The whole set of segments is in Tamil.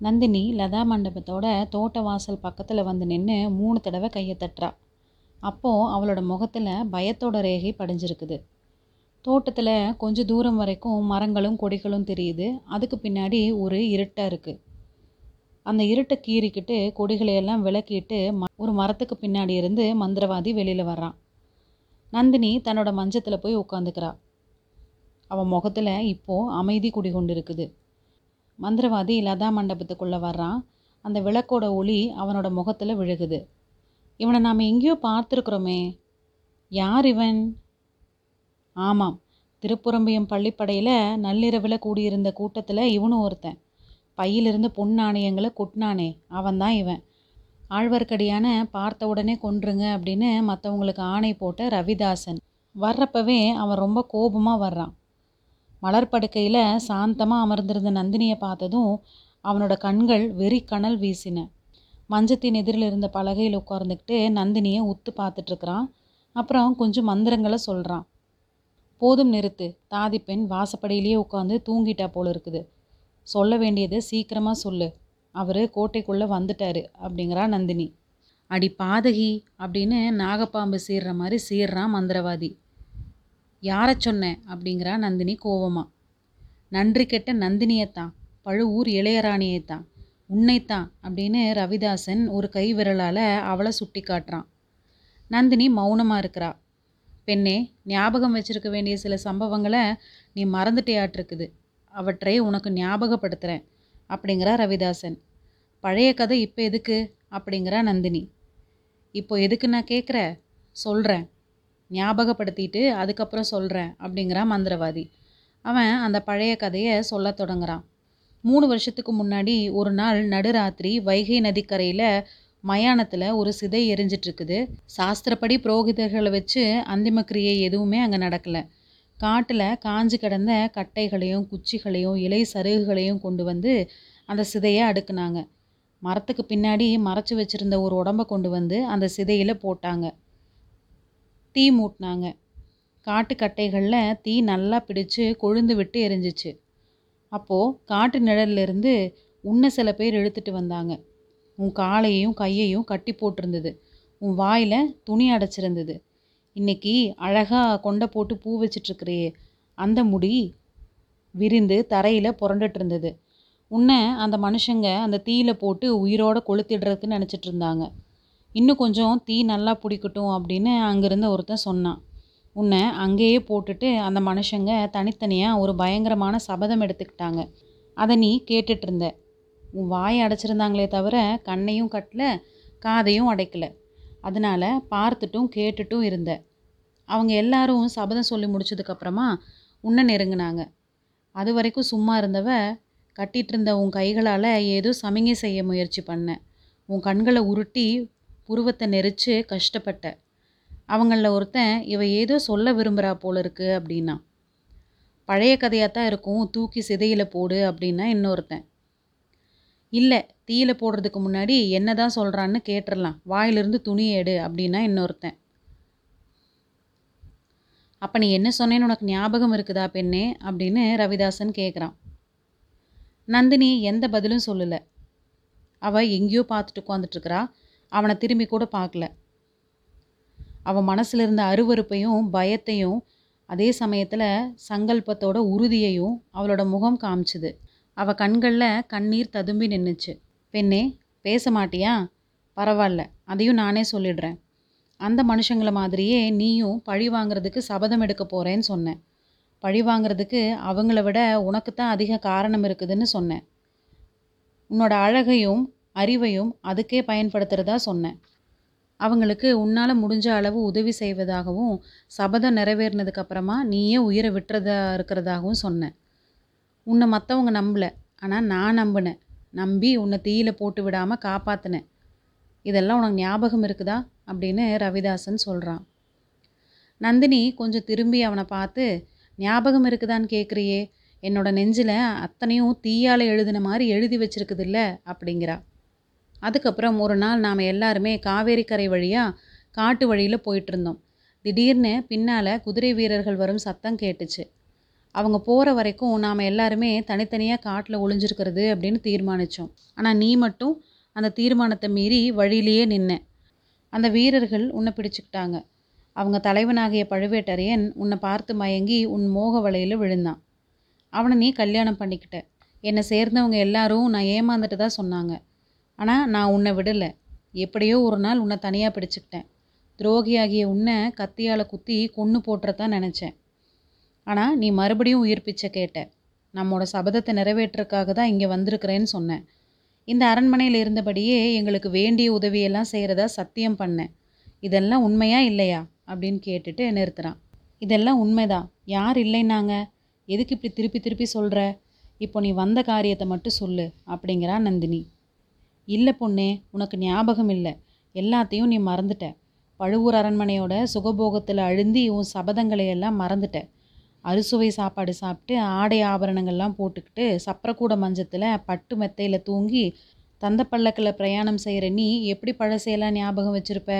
நந்தினி லதா மண்டபத்தோட தோட்ட வாசல் பக்கத்தில் வந்து நின்று மூணு தடவை கையை தட்டுறா. அப்போது அவளோட முகத்தில் பயத்தோட ரேகை படிஞ்சிருக்குது. தோட்டத்தில் கொஞ்சம் தூரம் வரைக்கும் மரங்களும் கொடிகளும் தெரியுது. அதுக்கு பின்னாடி ஒரு இருட்டாக இருக்குது அந்த இருட்டை கீறிக்கிட்டு கொடிகளையெல்லாம் விளக்கிட்டு ம ஒரு மரத்துக்கு பின்னாடி இருந்து மந்திரவாதி வெளியில் வர்றான். நந்தினி தன்னோட மஞ்சத்தில் போய் உட்காந்துக்கிறா. அவன் முகத்தில் இப்போது அமைதி குடிகொண்டு இருக்குது மந்திரவாதி லதா மண்டபத்துக்குள்ளே வர்றான். அந்த விளக்கோட ஒளி அவனோட முகத்தில் விழுகுது. இவனை நாம் எங்கேயோ பார்த்துருக்குறோமே. யார் இவன்? ஆமாம் திருப்புறம்பியம் பள்ளிப்படையில் நள்ளிரவில் கூடியிருந்த கூட்டத்தில் இவனும் ஒருத்தன். பையிலிருந்து பொன் நாணயங்களை கொட்டினானே அவன்தான் இவன். ஆழ்வார்க்கடியான பார்த்த உடனே கொன்றுங்க அப்படின்னு மற்றவங்களுக்கு ஆணை போட்ட ரவிதாசன். வர்றப்பவே அவன் ரொம்ப கோபமாக வர்றான். மலர்படுக்கையில் சாந்தமாக அமர்ந்திருந்த நந்தினியை பார்த்ததும் அவனோட கண்கள் வெறி கனல் வீசின. மஞ்சத்தின் எதிரில் இருந்த பலகையில் உட்கார்ந்துக்கிட்டு நந்தினியை உத்து பார்த்துட்ருக்குறான் அப்புறம் கொஞ்சம் மந்திரங்களை சொல்கிறான் போதும் நிறுத்து. தாதி பெண் வாசப்படியிலேயே உட்காந்து தூங்கிட்டா போல இருக்குது. சொல்ல வேண்டியது சீக்கிரமாக சொல்லு. அவர் கோட்டைக்குள்ளே வந்துட்டாரு அப்படிங்கிறா நந்தினி. அடி பாதகி அப்படின்னு நாகப்பாம்பு சீர்ற மாதிரி சீர்றான் மந்திரவாதி. யாரை சொன்னேன் அப்படிங்கிறா நந்தினி கோவமா. நன்றி கெட்ட நந்தினியைத்தான். பழுவூர் இளையராணியைத்தான். உன்னைத்தான் அப்படின்னு ரவிதாசன் ஒரு கை விரலால் அவளை சுட்டி காட்டுறான். நந்தினி மௌனமாக இருக்கிறா. பெண்ணே ஞாபகம் வச்சிருக்க வேண்டிய சில சம்பவங்களை நீ மறந்துட்டேயாட்டிருக்குது. அவற்றை உனக்கு ஞாபகப்படுத்துகிறேன் அப்படிங்கிறா ரவிதாசன். பழைய கதை இப்போ எதுக்கு? அப்படிங்கிறா நந்தினி. இப்போ எதுக்கு நான் கேட்குற சொல்கிறேன் ஞாபகப்படுத்திட்டு அதுக்கப்புறம் சொல்கிறேன் அப்படிங்கிறான் மந்திரவாதி. அவன் அந்த பழைய கதையை சொல்ல தொடங்குறான். மூணு வருஷத்துக்கு முன்னாடி ஒரு நாள் நடுராத்திரி வைகை நதிக்கரையில் மயானத்தில் ஒரு சிதை எரிஞ்சிட்ருக்குது. சாஸ்திரப்படி புரோகிதர்களை வச்சு அந்திம கிரியை எதுவுமே அங்கே நடக்கலை. காட்டில் காஞ்சு கிடந்த கட்டைகளையும் குச்சிகளையும் இலை சருகுகளையும் கொண்டு வந்து அந்த சிதையை அடுக்குனாங்க. மரத்துக்கு பின்னாடி மறைச்சி வச்சுருந்த ஒரு உடம்பை கொண்டு வந்து அந்த சிதையில் போட்டாங்க. தீ மூட்டினாங்க. காட்டுக்கட்டைகளில் தீ நல்லா பிடிச்சு கொழுந்து விட்டு எரிஞ்சிச்சு. அப்போது காட்டு நிழல்லேருந்து உன்னை சில பேர் இழுத்துட்டு வந்தாங்க. உன் காலையையும் கையையும் கட்டி போட்டிருந்தது. உன் வாயில் துணி அடைச்சிருந்தது. இன்னைக்கு அழகாக கொண்டை போட்டு பூ வச்சிட்ருக்கிறியே அந்த முடி விரிந்து தரையில் புரண்டுட்டு இருந்தது உன்னை அந்த மனுஷங்க அந்த தீயில போட்டு உயிரோட கொளுத்திடுறதுக்கு நினச்சிட்டு இருந்தாங்க இன்னும் கொஞ்சம் தீ நல்லா பிடிக்கட்டும் அப்படின்னு அங்கேருந்து ஒருத்தன் சொன்னான். உன்னை அங்கேயே போட்டுட்டு அந்த மனுஷங்க தனித்தனியாக ஒரு பயங்கரமான சபதம் எடுத்துக்கிட்டாங்க. அதை நீ கேட்டுட்ருந்த உன் வாயை அடைச்சிருந்தாங்களே தவிர கண்ணையும் கட்டல காதையும் அடைக்கல. அதனால் பார்த்துட்டும் கேட்டுட்டும் இருந்த. அவங்க எல்லாரும் சபதம் சொல்லி முடிச்சதுக்கப்புறமா உன்னை நெருங்கினாங்க. அது வரைக்கும் சும்மா இருந்தவ கட்டிட்டு இருந்த உன் கைகளால் ஏதோ சமிங்கை செய்ய முயற்சி பண்ண. உன் கண்களை உருட்டி புருவத்தை நெரிச்சு கஷ்டப்பட்ட. அவங்களில் ஒருத்தன் இவ ஏதோ சொல்ல விரும்புகிறா போல இருக்கு அப்படின்னா. பழைய கதையாக தான் இருக்கும் தூக்கி சிதையில் போடு அப்படின்னா இன்னொருத்தன். இல்லை தீயில போடுறதுக்கு முன்னாடி என்ன தான் சொல்கிறான்னு கேட்டுடலாம் வாயிலிருந்து துணி எடு அப்படின்னா இன்னொருத்தன். அப்போ நீ என்ன சொன்னேன்னு உனக்கு ஞாபகம் இருக்குதா பெண்ணே? அப்படின்னு ரவிதாசன் கேட்குறான் நந்தினி எந்த பதிலும் சொல்லலை. அவள் எங்கேயோ பார்த்துட்டு உட்காந்துட்ருக்கிறா அவனை திரும்பி கூட பார்க்கல. அவன் மனசில் இருந்த அருவருப்பையும் பயத்தையும் அதே சமயத்தில் சங்கல்பத்தோட உறுதியையும் அவளோட முகம் காமிச்சுது. அவள் கண்களில் கண்ணீர் ததும்பி நின்றுச்சு பெண்ணே பேச மாட்டியா? பரவாயில்ல அதையும் நானே சொல்லிடுறேன். அந்த மனுஷங்களை மாதிரியே நீயும் பழி வாங்குறதுக்கு சபதம் எடுக்க போகிறேன்னு சொன்னேன். பழி வாங்குறதுக்கு அவங்கள விட உனக்கு தான் அதிக காரணம் இருக்குதுன்னு சொன்னேன். உன்னோட அழகையும் அறிவையும் அதுக்கே பயன்படுத்துகிறதா சொன்னேன். அவங்களுக்கு உன்னால் முடிஞ்ச அளவு உதவி செய்வதாகவும் சபதம் நிறைவேறினதுக்கப்புறமா நீயே உயிரை விட்டுறதா இருக்கிறதாகவும் சொன்னேன். உன்னை மற்றவங்க நம்பல ஆனால் நான் நம்பினேன். நம்பி உன்னை தீயில போட்டு விடாமல் காப்பாற்றினேன் இதெல்லாம் உனக்கு ஞாபகம் இருக்குதா? அப்படின்னு ரவிதாசன் சொல்கிறான் நந்தினி கொஞ்சம் திரும்பி அவனை பார்த்து ஞாபகம் இருக்குதான்னு கேட்குறியே என்னோட நெஞ்சில் அத்தனையும் தீயால் எழுதின மாதிரி எழுதி வச்சிருக்குதுல்ல? அப்படிங்கிறா. அதுக்கப்புறம் ஒரு நாள் நாம் எல்லாருமே காவேரி கரை வழியாக காட்டு வழியில் போயிட்டுருந்தோம். திடீர்னு பின்னால் குதிரை வீரர்கள் வரும் சத்தம் கேட்டுச்சு. அவங்க போகிற வரைக்கும் நாம் எல்லாருமே தனித்தனியாக காட்டில் ஒளிஞ்சிருக்கிறது அப்படின்னு தீர்மானித்தோம் ஆனால் நீ மட்டும் அந்த தீர்மானத்தை மீறி வழியிலேயே நின்ன. அந்த வீரர்கள் உன்னை பிடிச்சிக்கிட்டாங்க. அவங்க தலைவனாகிய பழுவேட்டரையன் உன்னை பார்த்து மயங்கி உன் மோக வலையில் விழுந்தான். அவனை நீ கல்யாணம் பண்ணிக்கிட்ட. என்னை சேர்ந்தவங்க எல்லாரும் நான் ஏமாந்துட்டு தான் சொன்னாங்க. ஆனால் நான் உன்னை விடலை. எப்படியோ ஒரு நாள் உன்னை தனியாக பிடிச்சிக்கிட்டேன். துரோகியாகிய உன்னை கத்தியால் குத்தி கொன்று போட்டுறதான் நினச்சேன். ஆனால் நீ மறுபடியும் உயிர் பிச்சை கேட்ட. நம்மோட சபதத்தை நிறைவேற்றுறதுக்காக தான் இங்கே வந்திருக்கிறேன்னு சொன்னேன். இந்த அரண்மனையில் இருந்தபடியே எங்களுக்கு வேண்டிய உதவியெல்லாம் செய்கிறதா சத்தியம் பண்ணேன். இதெல்லாம் உண்மையா இல்லையா? அப்படின்னு கேட்டுட்டு நிறுத்துறான். இதெல்லாம் உண்மைதான் யார் இல்லைன்னாங்க? எதுக்கு இப்படி திருப்பி திருப்பி சொல்கிற இப்போ நீ வந்த காரியத்தை மட்டும் சொல்லு அப்படிங்கிறா நந்தினி. இல்லை பொண்ணே உனக்கு ஞாபகம் இல்லை. எல்லாத்தையும் நீ மறந்துட்ட. பழுவூர் அரண்மனையோட சுகபோகத்தில் அழுந்தி உன் சபதங்களை எல்லாம் மறந்துட்ட. அறுசுவை சாப்பாடு சாப்பிட்டு ஆடை ஆபரணங்கள்லாம் போட்டுக்கிட்டு சப்பரக்கூட மஞ்சத்தில் பட்டு மெத்தையில் தூங்கி தந்த பல்லக்கில் பிரயாணம் செய்கிற நீ எப்படி பழசையெல்லாம் ஞாபகம் வச்சுருப்ப?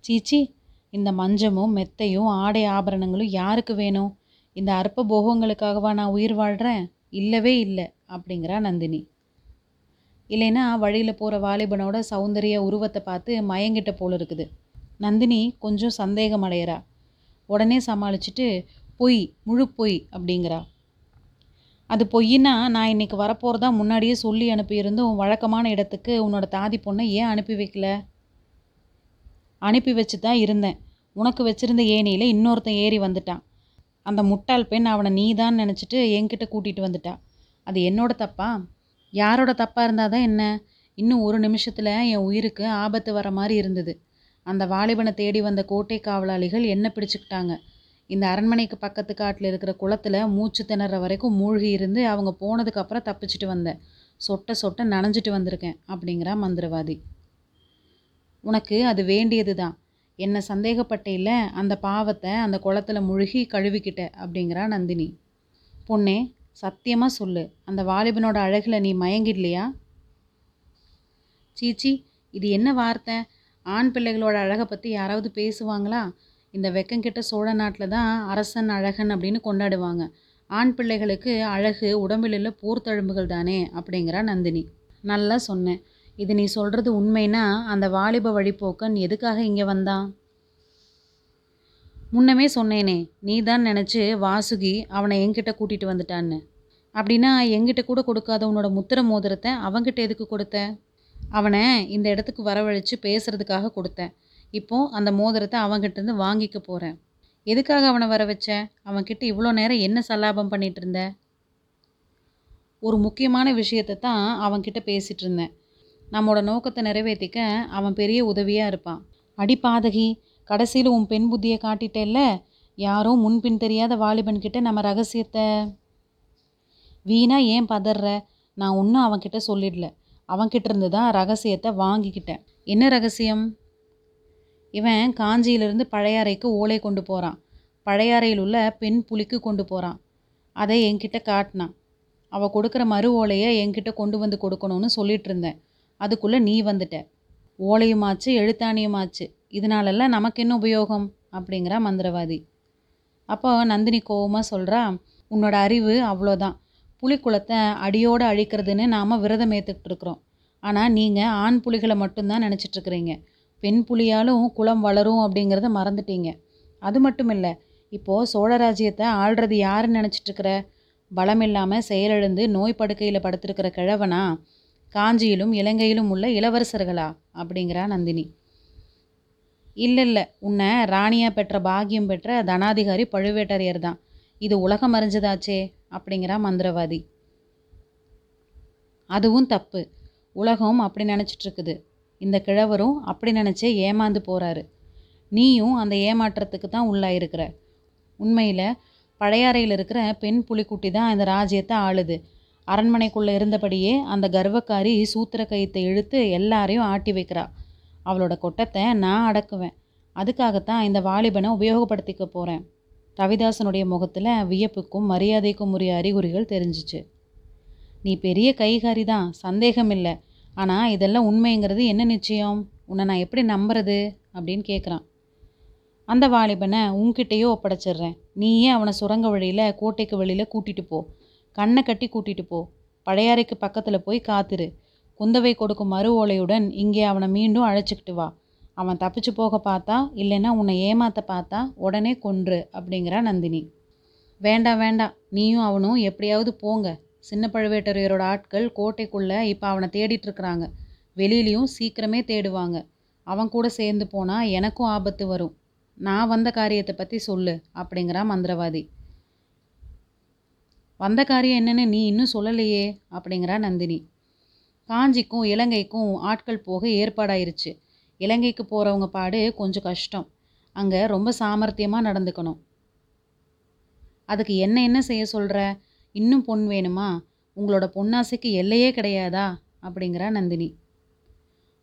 சீச்சி இந்த மஞ்சமும் மெத்தையும் ஆடை ஆபரணங்களும் யாருக்கு வேணும்? இந்த அற்ப போகங்களுக்காகவா நான் உயிர் வாழ்கிறேன் இல்லவே இல்லை அப்படிங்கிறா நந்தினி. இல்லைன்னா வழியில் போகிற வாலிபனோட சௌந்தரிய உருவத்தை பார்த்து மயங்கிட்ட போல இருக்குது. நந்தினி கொஞ்சம் சந்தேகம் அடையிறா. உடனே சமாளிச்சுட்டு பொய் முழு பொய் அப்படிங்கிறா. அது பொய்னா நான் இன்னைக்கு வரப்போகிறதா முன்னாடியே சொல்லி அனுப்பியிருந்தும் வழக்கமான இடத்துக்கு உன்னோட தாதி பொண்ணை ஏன் அனுப்பி வைக்கல? அனுப்பி வச்சு தான் இருந்தேன். உனக்கு வச்சிருந்த ஏணியில் இன்னொருத்தன் ஏறி வந்துட்டான். அந்த முட்டாள் பெண் அவனை நீ தான் நினச்சிட்டு என்கிட்ட கூட்டிகிட்டு வந்துட்டா. அது என்னோட தப்பா? யாரோட தப்பாக இருந்தால் தான் என்ன? இன்னும் ஒரு நிமிஷத்தில் என் உயிருக்கு ஆபத்து வர மாதிரி இருந்தது. அந்த வாலிபனை தேடி வந்த கோட்டை காவலாளிகள் என்ன பிடிச்சிக்கிட்டாங்க? இந்த அரண்மனைக்கு பக்கத்து காட்டில் இருக்கிற குளத்தில் மூச்சு திணற வரைக்கும் மூழ்கி இருந்து அவங்க போனதுக்கப்புறம் தப்பிச்சிட்டு வந்தேன். சொட்ட சொட்ட நனைஞ்சிட்டு வந்திருக்கேன் அப்படிங்கிறா மந்திரவாதி. உனக்கு அது வேண்டியது தான் என்னை சந்தேகப்பட்டே அந்த பாவத்தை அந்த குளத்தில் முழுகி கழுவிக்கிட்ட அப்படிங்கிறா நந்தினி. பொண்ணே சத்தியமாக சொல்லு. அந்த வாலிபனோட அழகில் நீ மயங்கிடலையா? சீச்சி இது என்ன வார்த்தை? ஆண் பிள்ளைகளோட அழகை பற்றி யாராவது பேசுவாங்களா? இந்த வெக்கங்கிட்ட சோழ நாட்டில் தான் அரசன் அழகன் அப்படின்னு கொண்டாடுவாங்க. ஆண் பிள்ளைகளுக்கு அழகு உடம்பில் உள்ள போர்த்தழும்புகள் தானே அப்படிங்கிறா நந்தினி. நல்லா சொன்னேன் இது நீ சொல்கிறது உண்மைனா அந்த வாலிப வழிப்போக்கன் எதுக்காக இங்கே வந்தான் முன்னமே சொன்னேனே நீ தான் நினச்சி வாசுகி அவனை என்கிட்ட கூட்டிகிட்டு வந்துட்டான்னு. அப்படின்னா எங்கிட்ட கூட கொடுக்காத உன்னோட முத்திர மோதிரத்தை அவன்கிட்ட எதுக்கு கொடுத்த? அவனை இந்த இடத்துக்கு வரவழைச்சு பேசுறதுக்காக கொடுத்தேன். இப்போ அந்த மோதிரத்தை அவன்கிட்டேருந்து வாங்கிக்க போகிறேன் எதுக்காக அவனை வர வச்ச? அவன்கிட்ட இவ்வளோ நேரம் என்ன சல்லாபம் பண்ணிட்டு இருந்த? ஒரு முக்கியமான விஷயத்தை தான் அவன்கிட்ட பேசிகிட்டு இருந்தேன். நம்மளோட நோக்கத்தை நிறைவேற்றிக்க அவன் பெரிய உதவியாக இருப்பான். அடிப்பாதகி கடைசியில் உன் பெண் புத்தியை காட்டிட்டேல்ல? யாரோ முன்பின் தெரியாத வாலிபன்கிட்ட நம்ம ரகசியத்தை வீணாக ஏன் பதற நான் ஒன்றும் அவன்கிட்ட சொல்லிடல. அவன்கிட்ட இருந்து தான் ரகசியத்தை வாங்கிக்கிட்டேன். என்ன ரகசியம்? இவன் காஞ்சியிலிருந்து பழையாறைக்கு ஓலை கொண்டு போகிறான் பழையாறையில் உள்ள பெண் புலிக்கு கொண்டு போகிறான் அதை என்கிட்ட காட்டினான். அவள் கொடுக்குற மறு ஓலையை என்கிட்ட கொண்டு வந்து கொடுக்கணும்னு சொல்லிட்டு இருந்தேன் அதுக்குள்ளே நீ வந்துட்ட. ஓலையுமாச்சு எழுத்தாணியுமாச்சு. இதனாலெல்லாம் நமக்கு என்ன உபயோகம்? அப்படிங்கிறா மந்திரவாதி. அப்போ நந்தினி கோபமாக சொல்கிறா உன்னோட அறிவு அவ்வளோதான். புலிக்குளத்தை அடியோடு அழிக்கிறதுன்னு நாம் விரதம் ஏற்றுக்கிட்டு இருக்கிறோம் ஆனால் நீங்கள் ஆண் புலிகளை மட்டும்தான் நினச்சிட்ருக்கிறீங்க பெண் புலியாலும் குளம் வளரும் அப்படிங்கிறத மறந்துட்டீங்க. அது மட்டும் இல்லை இப்போது சோழராஜ்யத்தை ஆள்றது யாருன்னு நினச்சிட்ருக்கிற பலம் இல்லாமல் செயலிழந்து நோய் படுக்கையில் படுத்திருக்கிற கிழவனா? காஞ்சியிலும் இலங்கையிலும் உள்ள இளவரசர்களா? அப்படிங்கிறா நந்தினி. இல்லை இல்லை உன்னை ராணியாக பெற்ற பாக்கியம் பெற்ற தனாதிகாரி பழுவேட்டரையர் தான் இது உலகம் அறிஞ்சதாச்சே. அப்படிங்கிறா மந்திரவாதி. அதுவும் தப்பு. உலகம் அப்படி நினச்சிட்ருக்குது. இந்த கிழவரும் அப்படி நினச்சே ஏமாந்து போகிறாரு நீயும் அந்த ஏமாற்றத்துக்கு தான் உள்ளாயிருக்கிற. உண்மையில் பழையாறையில் இருக்கிற பெண் புலிக்குட்டி தான் இந்த ராஜ்யத்தை ஆளுது. அரண்மனைக்குள்ளே இருந்தபடியே அந்த கர்வக்காரி சூத்திர கயித்தை இழுத்து எல்லாரையும் ஆட்டி வைக்கிறா. அவளோட கொட்டத்தை நான் அடக்குவேன். அதுக்காகத்தான் இந்த வாலிபனை உபயோகப்படுத்திக்க போகிறேன் ரவிதாசனுடைய முகத்தில் வியப்புக்கும் மரியாதைக்கும் உரிய அறிகுறிகள் தெரிஞ்சிச்சு. நீ பெரிய கைகாரி தான் சந்தேகம் இல்லை ஆனால் இதெல்லாம் உண்மைங்கிறது என்ன நிச்சயம்? உன்னை நான் எப்படி நம்புறது? அப்படின்னு கேட்குறான் அந்த வாலிபனை உன்கிட்டயோ ஒப்படைச்சிடுறேன். நீயே அவனை சுரங்க வழியில் கோட்டைக்கு வெளியில் கூட்டிகிட்டு போ. கண்ணை கட்டி கூட்டிகிட்டு போ. பழையாறைக்கு பக்கத்தில் போய் காத்திரு. குந்தவை கொடுக்கும் மறு ஓலையுடன் இங்கே அவனை மீண்டும் அழைச்சிக்கிட்டு வா. அவன் தப்பிச்சு போக பார்த்தா இல்லைன்னா உன்னை ஏமாற்ற பார்த்தா உடனே கொன்று அப்படிங்கிறா நந்தினி. வேண்டாம் வேண்டாம். நீயும் அவனும் எப்படியாவது போங்க. சின்ன பழுவேட்டரையரோட ஆட்கள் கோட்டைக்குள்ளே இப்போ அவனை தேடிட்டுருக்குறாங்க வெளியிலையும் சீக்கிரமே தேடுவாங்க. அவன் கூட சேர்ந்து போனால் எனக்கும் ஆபத்து வரும். நான் வந்த காரியத்தை பற்றி சொல்லு அப்படிங்கிறா மந்திரவாதி. வந்த காரியம் என்னென்னு நீ இன்னும் சொல்லலையே அப்படிங்கிறா நந்தினி. காஞ்சிக்கும் இலங்கைக்கும் ஆட்கள் போக ஏற்பாடாயிருச்சு. இலங்கைக்கு போகிறவங்க பாடு கொஞ்சம் கஷ்டம். அங்கே ரொம்ப சாமர்த்தியமாக நடந்துக்கணும். அதுக்கு என்ன என்ன செய்ய சொல்கிற இன்னும் பொன் வேணுமா? உங்களோட பொன்னாசைக்கு எல்லையே கிடையாதா? அப்படிங்கிறா நந்தினி.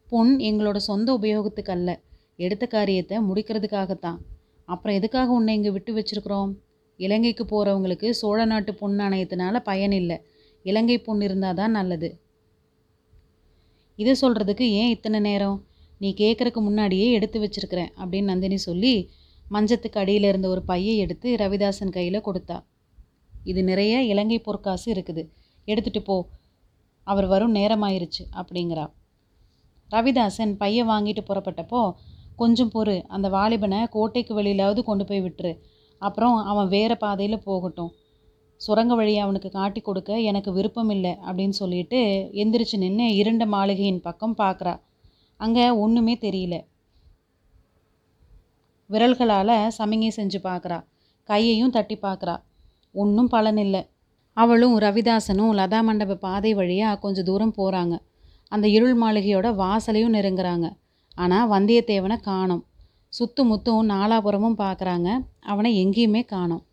பொன் எங்களோட சொந்த உபயோகத்துக்கு அல்ல. எடுத்த காரியத்தை முடிக்கிறதுக்காகத்தான். அப்புறம் எதுக்காக உன்னை இங்கே விட்டு வச்சிருக்கிறோம்? இலங்கைக்கு போகிறவங்களுக்கு சோழ நாட்டு பொன் நாணயத்தினால பயன் இல்லை. இலங்கை பொன் இருந்தால் தான் நல்லது. இதை சொல்கிறதுக்கு ஏன் இத்தனை நேரம்? நீ கேட்குறக்கு முன்னாடியே எடுத்து வச்சிருக்கிறேன் அப்படின்னு நந்தினி சொல்லி மஞ்சத்துக்கு அடியில் இருந்த ஒரு பையை எடுத்து ரவிதாசன் கையில் கொடுத்தா. இது நிறைய இலங்கை பொற்காசு இருக்குது. எடுத்துட்டு போ. அவர் வரும் நேரமாயிருச்சு அப்படிங்கிறா. ரவிதாசன் பையை வாங்கிட்டு புறப்பட்டப்போ கொஞ்சம் பொறு. அந்த வாலிபனை கோட்டைக்கு வெளியிலாவது கொண்டு போய் விட்டுரு. அப்புறம் அவன் வேறு பாதையில் போகட்டும். சுரங்க வழியை அவனுக்கு காட்டி கொடுக்க எனக்கு விருப்பம் இல்லை அப்படின்னு சொல்லிட்டு எந்திரிச்சு நின்று இருண்ட மாளிகையின் பக்கம் பார்க்குறா அங்கே ஒன்றுமே தெரியல. விரல்களால் சமிங்கை செஞ்சு பார்க்குறா கையையும் தட்டி பார்க்குறா ஒன்றும் பலன் இல்லை. அவளும் ரவிதாசனும் லதா மண்டப பாதை வழியாக கொஞ்சம் தூரம் போகிறாங்க அந்த இருள் மாளிகையோட வாசலையும் நெருங்குறாங்க. ஆனால் வந்தியத்தேவனை காணோம். சுத்து முத்தும் நாலாபுரமும் பார்க்குறாங்க அவனை எங்கேயுமே காணோம்.